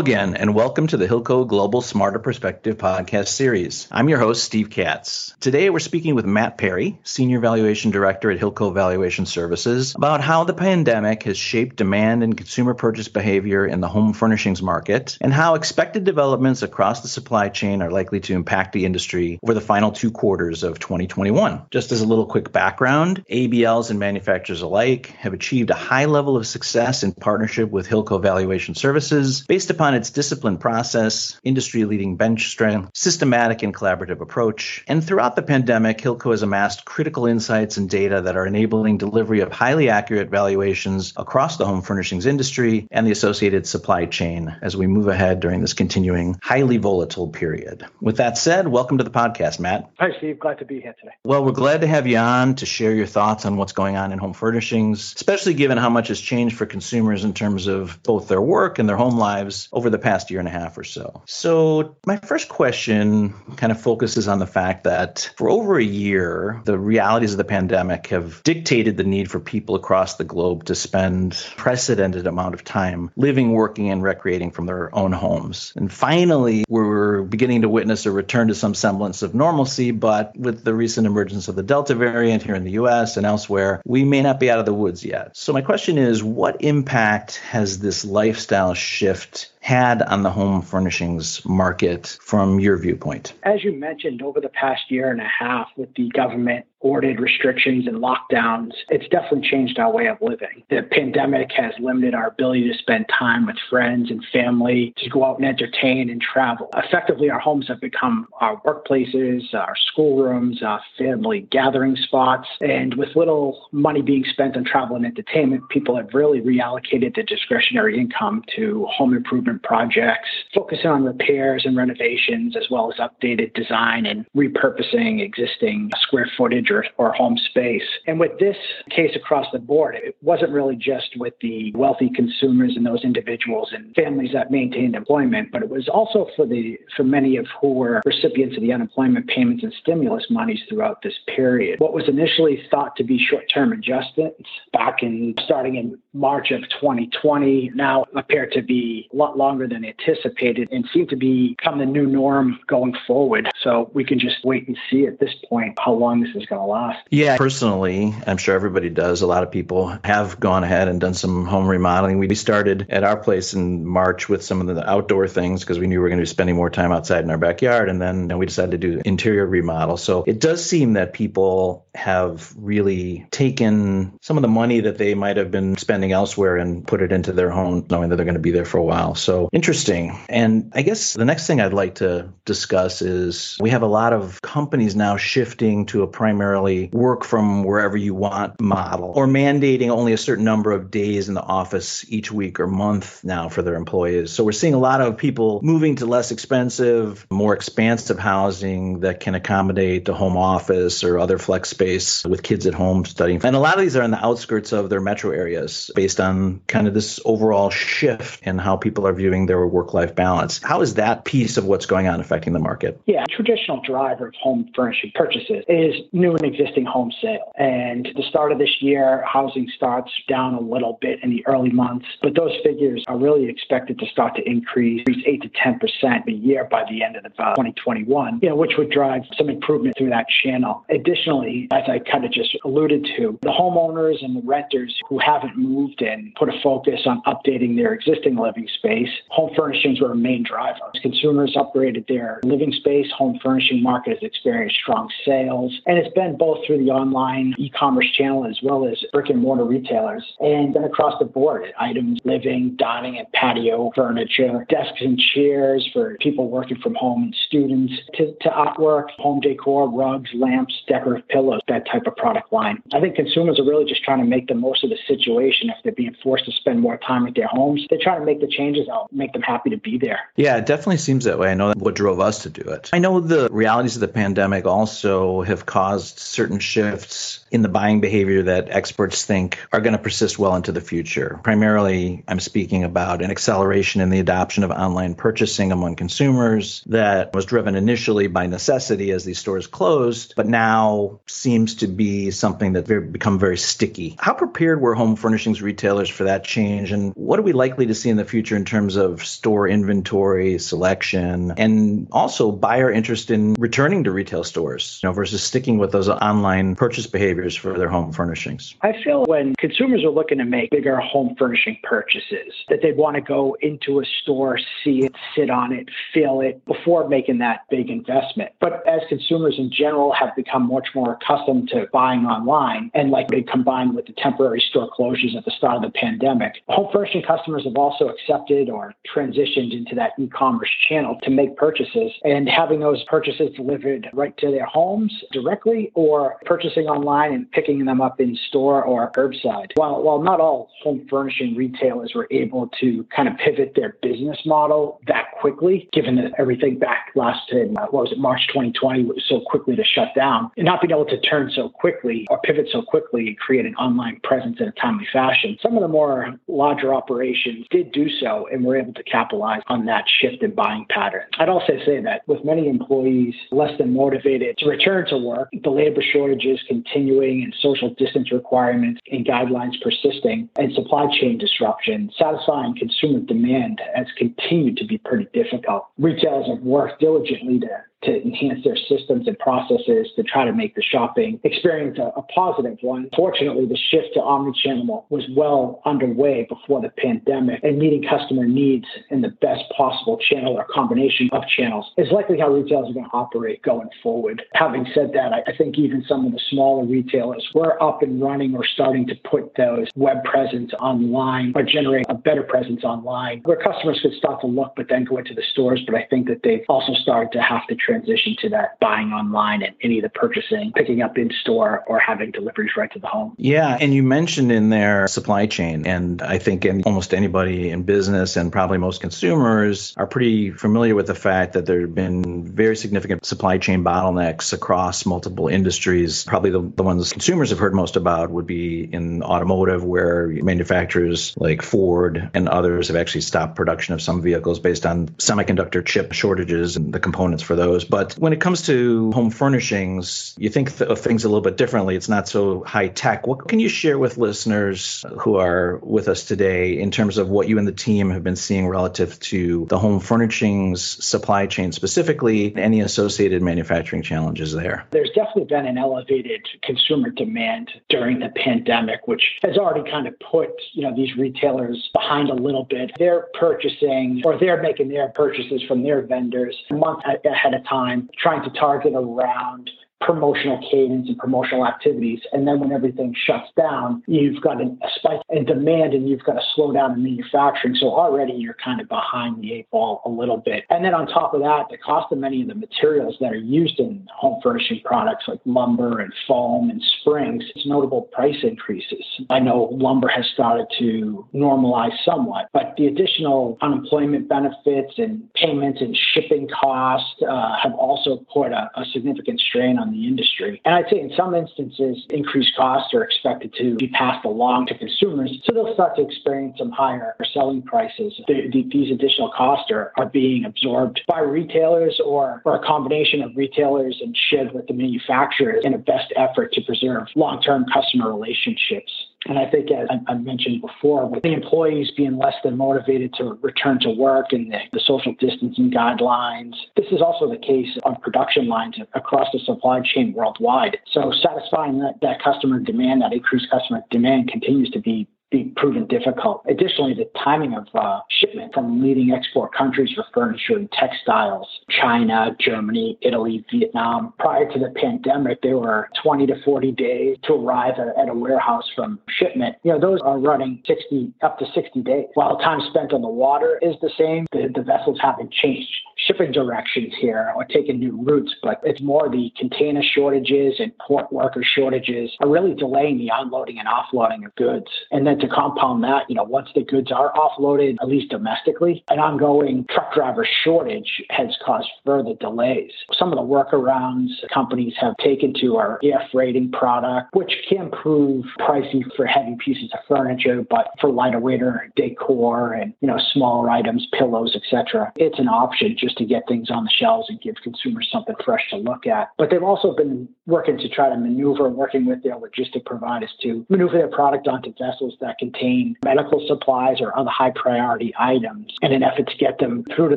again, and welcome to the Hilco Global Smarter Perspective podcast series. I'm your host, Steve Katz. Today, we're speaking with Matt Perry, Senior Valuation Director at Hilco Valuation Services, about how the pandemic has shaped demand and consumer purchase behavior in the home furnishings market, and how expected developments across the supply chain are likely to impact the industry over the final two quarters of 2021. Just as a little quick background, ABLs and manufacturers alike have achieved a high level of success in partnership with Hilco Valuation Services based upon its disciplined process, industry leading bench strength, systematic and collaborative approach. And throughout the pandemic, Hilco has amassed critical insights and data that are enabling delivery of highly accurate valuations across the home furnishings industry and the associated supply chain as we move ahead during this continuing highly volatile period. With that said, welcome to the podcast, Matt. Hi, Steve. Glad to be here today. Well, we're glad to have you on to share your thoughts on what's going on in home furnishings, especially given how much has changed for consumers in terms of both their work and their home lives over the past year and a half or so. So, my first question kind of focuses on the fact that for over a year, the realities of the pandemic have dictated the need for people across the globe to spend precedented amount of time living, working, and recreating from their own homes. And finally, we're beginning to witness a return to some semblance of normalcy, but with the recent emergence of the Delta variant here in the US and elsewhere, we may not be out of the woods yet. So, my question is what impact has this lifestyle shift had on the home furnishings market from your viewpoint? As you mentioned, over the past year and a half, with the government ordered restrictions and lockdowns, it's definitely changed our way of living. The pandemic has limited our ability to spend time with friends and family, to go out and entertain and travel. Effectively, our homes have become our workplaces, our schoolrooms, our family gathering spots. And with little money being spent on travel and entertainment, people have really reallocated their discretionary income to home improvement projects, focusing on repairs and renovations, as well as updated design and repurposing existing square footage or, or home space. And with this case across the board, it wasn't really just with the wealthy consumers and those individuals and families that maintained employment, but it was also for the for many of who were recipients of the unemployment payments and stimulus monies throughout this period. What was initially thought to be short-term adjustments back in starting in March of 2020 now appear to be a lot longer than anticipated and seem to become the new norm going forward. So we can just wait and see at this point how long this is going to last. Yeah, personally, I'm sure everybody does. A lot of people have gone ahead and done some home remodeling. We started at our place in March with some of the outdoor things because we knew we were going to be spending more time outside in our backyard. And then we decided to do interior remodel. So it does seem that people have really taken some of the money that they might have been spending elsewhere and put it into their home, knowing that they're going to be there for a while. So interesting. And I guess the next thing I'd like to discuss is we have a lot of companies now shifting to a primarily work from wherever you want model or mandating only a certain number of days in the office each week or month now for their employees. So we're seeing a lot of people moving to less expensive, more expansive housing that can accommodate the home office or other flex space with kids at home studying. And a lot of these are in the outskirts of their metro areas based on kind of this overall shift in how people are viewing their work life balance. How is that piece of what's going on affecting the market? Yeah, traditional driver of home furnishing purchases is new and existing home sale. And the start of this year, housing starts down a little bit in the early months, but those figures are really expected to start to increase 8 to 10% a year by the end of the, uh, 2021, you know, which would drive some improvement through that channel. Additionally, as I kind of just alluded to, the homeowners and the renters who haven't moved and put a focus on updating their existing living space, home furnishings were a main driver. As consumers upgraded their living space, home furnishing market has experienced strong sales, and it's been both through the online e-commerce channel as well as brick and mortar retailers. And then across the board, items, living, dining and patio furniture, desks and chairs for people working from home and students, to, to artwork, home decor, rugs, lamps, decorative pillows, that type of product line. I think consumers are really just trying to make the most of the situation if they're being forced to spend more time at their homes. They're trying to make the changes out, make them happy to be there. Yeah, it definitely seems that way. I know what drove us to do it. I know the realities of the pandemic also have caused certain shifts in the buying behavior that experts think are going to persist well into the future. Primarily, I'm speaking about an acceleration in the adoption of online purchasing among consumers that was driven initially by necessity as these stores closed, but now seems to be something that become very sticky. How prepared were home furnishings retailers for that change, and what are we likely to see in the future in terms of store inventory, selection, and also buyer interest in returning to retail stores, you know, versus sticking with those online purchase behaviors for their home furnishings? I feel when consumers are looking to make bigger home furnishing purchases, that they'd want to go into a store, see it, sit on it, feel it before making that big investment. But as consumers in general have become much more accustomed to buying online and like combined with the temporary store closures at the start of the pandemic, home furnishing customers have also accepted or transitioned into that e-commerce channel to make purchases and having those purchases delivered right to their homes directly or purchasing online and picking them up in store or curbside. While while not all home furnishing retailers were able to kind of pivot their business model that quickly, given that everything back last in what was it March 2020 was so quickly to shut down, and not being able to turn so quickly or pivot so quickly and create an online presence in a timely fashion. Some of the more larger operations did do so and were able to capitalize on that shift in buying pattern. I'd also say that with many employees less than motivated to return to work, the labor shortages continuing and social distance requirements and guidelines persisting and supply chain disruption, satisfying consumer demand has continued to be pretty difficult. Retailers have worked diligently to to enhance their systems and processes to try to make the shopping experience a, a positive one. Fortunately, the shift to omnichannel was well underway before the pandemic, and meeting customer needs in the best possible channel or combination of channels is likely how retailers are going to operate going forward. Having said that, I, I think even some of the smaller retailers were up and running or starting to put those web presence online or generate a better presence online where customers could start to look but then go into the stores. But I think that they've also started to have to transition to that buying online and any of the purchasing, picking up in store or having deliveries right to the home. Yeah. And you mentioned in there supply chain. And I think in almost anybody in business and probably most consumers are pretty familiar with the fact that there have been very significant supply chain bottlenecks across multiple industries. Probably the, the ones consumers have heard most about would be in automotive, where manufacturers like Ford and others have actually stopped production of some vehicles based on semiconductor chip shortages and the components for those. But when it comes to home furnishings, you think of things a little bit differently. It's not so high tech. What can you share with listeners who are with us today in terms of what you and the team have been seeing relative to the home furnishings supply chain specifically, any associated manufacturing challenges there? There's definitely been an elevated consumer demand during the pandemic, which has already kind of put, you know, these retailers behind a little bit. They're purchasing or they're making their purchases from their vendors a month ahead of time, trying to target around promotional cadence and promotional activities. And then when everything shuts down, you've got a spike in demand and you've got to slow down in manufacturing. So already you're kind of behind the eight ball a little bit. And then on top of that, the cost of many of the materials that are used in home furnishing products like lumber and foam and springs, it's notable price increases. I know lumber has started to normalize somewhat, but the additional unemployment benefits and payments and shipping costs uh, have also put a, a significant strain on the industry. And I'd say in some instances, increased costs are expected to be passed along to consumers. So they'll start to experience some higher selling prices. The, the, these additional costs are, are being absorbed by retailers or, or a combination of retailers and shared with the manufacturers in a best effort to preserve long term customer relationships. And I think, as I mentioned before, with the employees being less than motivated to return to work and the, the, social distancing guidelines, this is also the case on production lines across the supply chain worldwide. So satisfying that, that customer demand, that increased customer demand continues to be be proven difficult. Additionally, the timing of uh, shipment from leading export countries for furniture and textiles, China, Germany, Italy, Vietnam, prior to the pandemic, they were 20 to 40 days to arrive at, at a warehouse from shipment. You know, those are running 60 up to 60 days. While time spent on the water is the same, the, the vessels haven't changed shipping directions here or taking new routes, but it's more the container shortages and port worker shortages are really delaying the unloading and offloading of goods. And then to compound that, you know, once the goods are offloaded, at least domestically, an ongoing truck driver shortage has caused further delays. Some of the workarounds companies have taken to our air freighting product, which can prove pricey for heavy pieces of furniture, but for lighter weight decor and you know smaller items, pillows, etc., it's an option just to get things on the shelves and give consumers something fresh to look at. But they've also been working to try to maneuver, working with their logistic providers to maneuver their product onto vessels that contain medical supplies or other high priority items in an effort to get them through to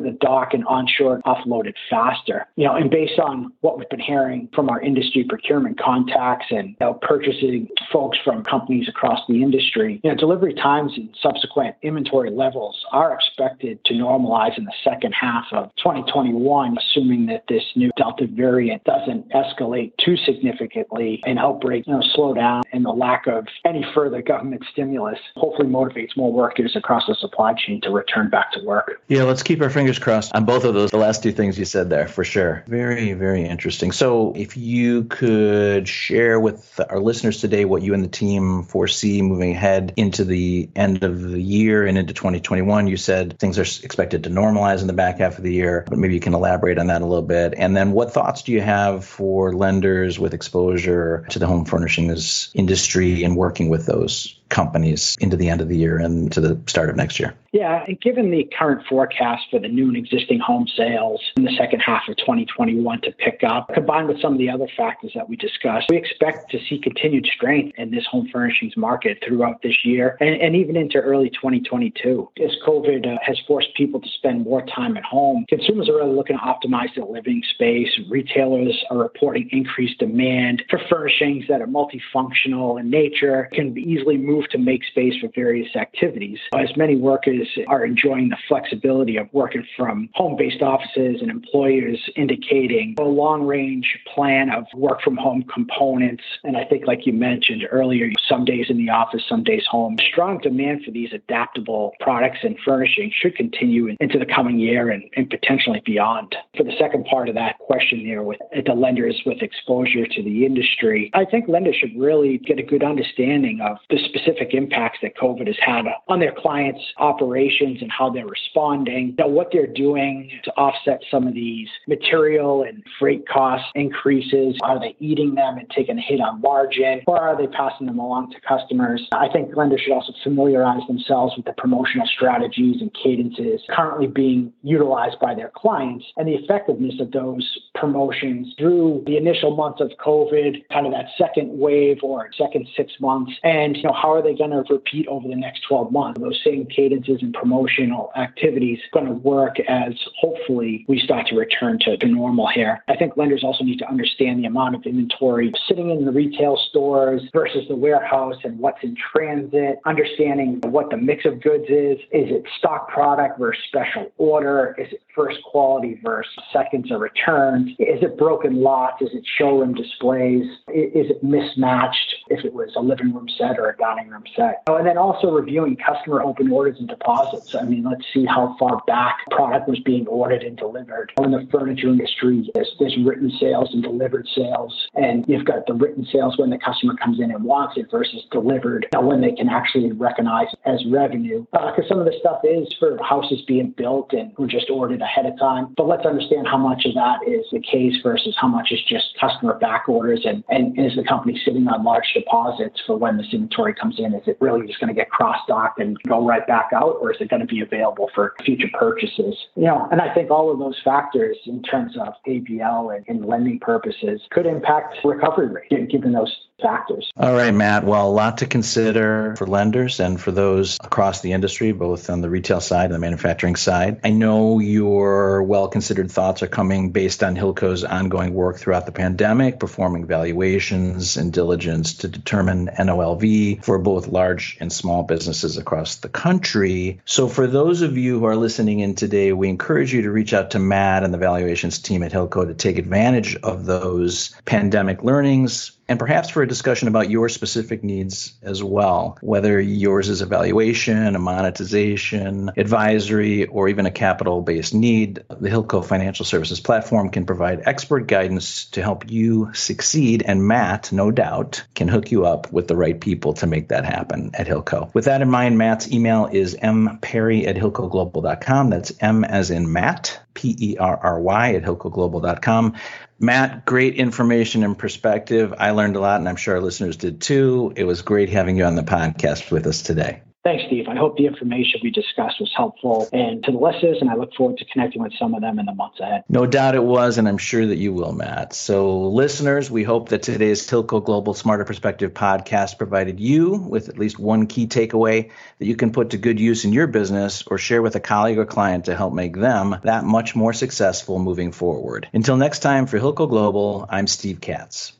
the dock and onshore offloaded faster. You know, and based on what we've been hearing from our industry procurement contacts and you know, purchasing folks from companies across the industry, you know, delivery times and subsequent inventory levels are expected to normalize in the second half of 2021, assuming that this new Delta variant doesn't escalate too significantly and outbreak, you know, slow down and the lack of any further government stimulus hopefully motivates more workers across the supply chain to return back to work. Yeah, let's keep our fingers crossed on both of those, the last two things you said there for sure. Very, very interesting. So if you could share with our listeners today what you and the team foresee moving ahead into the end of the year and into 2021, you said things are expected to normalize in the back half of the year, but maybe you can elaborate on that a little bit. And then what thoughts do you have for lenders with exposure to the home furnishings industry and working with those companies into the end of the year and to the start of next year? Yeah, and given the current forecast for the new and existing home sales in the second half of 2021 to pick up, combined with some of the other factors that we discussed, we expect to see continued strength in this home furnishings market throughout this year and, and even into early 2022. As COVID uh, has forced people to spend more time at home, consumers are really looking to optimize their living space. Retailers are reporting increased demand for furnishings that are multifunctional in nature, can be easily moved to make space for various activities. As many workers are enjoying the flexibility of working from home based offices and employers indicating a long range plan of work from home components. And I think, like you mentioned earlier, some days in the office, some days home. Strong demand for these adaptable products and furnishings should continue into the coming year and, and potentially beyond. For the second part of that question there with the lenders with exposure to the industry, I think lenders should really get a good understanding of the specific impacts that COVID has had on their clients' operations operations and how they're responding, you know, what they're doing to offset some of these material and freight cost increases. Are they eating them and taking a hit on margin, or are they passing them along to customers? I think lenders should also familiarize themselves with the promotional strategies and cadences currently being utilized by their clients and the effectiveness of those promotions through the initial months of COVID, kind of that second wave or second six months, and you know how are they going to repeat over the next 12 months? Those same cadences and promotional activities going to work as hopefully we start to return to, to normal here. I think lenders also need to understand the amount of inventory sitting in the retail stores versus the warehouse and what's in transit, understanding what the mix of goods is. Is it stock product versus special order? Is it first quality versus seconds or returns? Is it broken lots? Is it showroom displays? Is it mismatched if it was a living room set or a dining room set? Oh, and then also reviewing customer open orders and deposits. I mean, let's see how far back product was being ordered and delivered. In the furniture industry, there's, there's written sales and delivered sales. And you've got the written sales when the customer comes in and wants it versus delivered when they can actually recognize as revenue. Because uh, some of the stuff is for houses being built and were just ordered ahead of time. But let's understand how much of that is the case versus how much is just customer back orders and, and is the company sitting on large deposits for when this inventory comes in? Is it really just going to get cross docked and go right back out? or is it going to be available for future purchases? You know, and I think all of those factors in terms of ABL and, and lending purposes could impact recovery rate, given those factors. All right, Matt. Well, a lot to consider for lenders and for those across the industry, both on the retail side and the manufacturing side. I know your well considered thoughts are coming based on Hilco's ongoing work throughout the pandemic, performing valuations and diligence to determine NOLV for both large and small businesses across the country. So, for those of you who are listening in today, we encourage you to reach out to Matt and the valuations team at Hilco to take advantage of those pandemic learnings and perhaps for a discussion about your specific needs as well, whether yours is evaluation, a monetization, advisory, or even a capital based need. The Hilco Financial Services platform can provide expert guidance to help you succeed. And Matt, no doubt, can hook you up with the right people to make that happen at Hilco. With that in mind, Matt's email is mperry at hilcoglobal.com. That's M as in Matt, P E R R Y at hilcoglobal.com. Matt, great information and perspective. I learned a lot, and I'm sure our listeners did too. It was great having you on the podcast with us today. Thanks, Steve. I hope the information we discussed was helpful and to the listeners, and I look forward to connecting with some of them in the months ahead. No doubt it was, and I'm sure that you will, Matt. So, listeners, we hope that today's Hilco Global Smarter Perspective podcast provided you with at least one key takeaway that you can put to good use in your business or share with a colleague or client to help make them that much more successful moving forward. Until next time, for Hilco Global, I'm Steve Katz.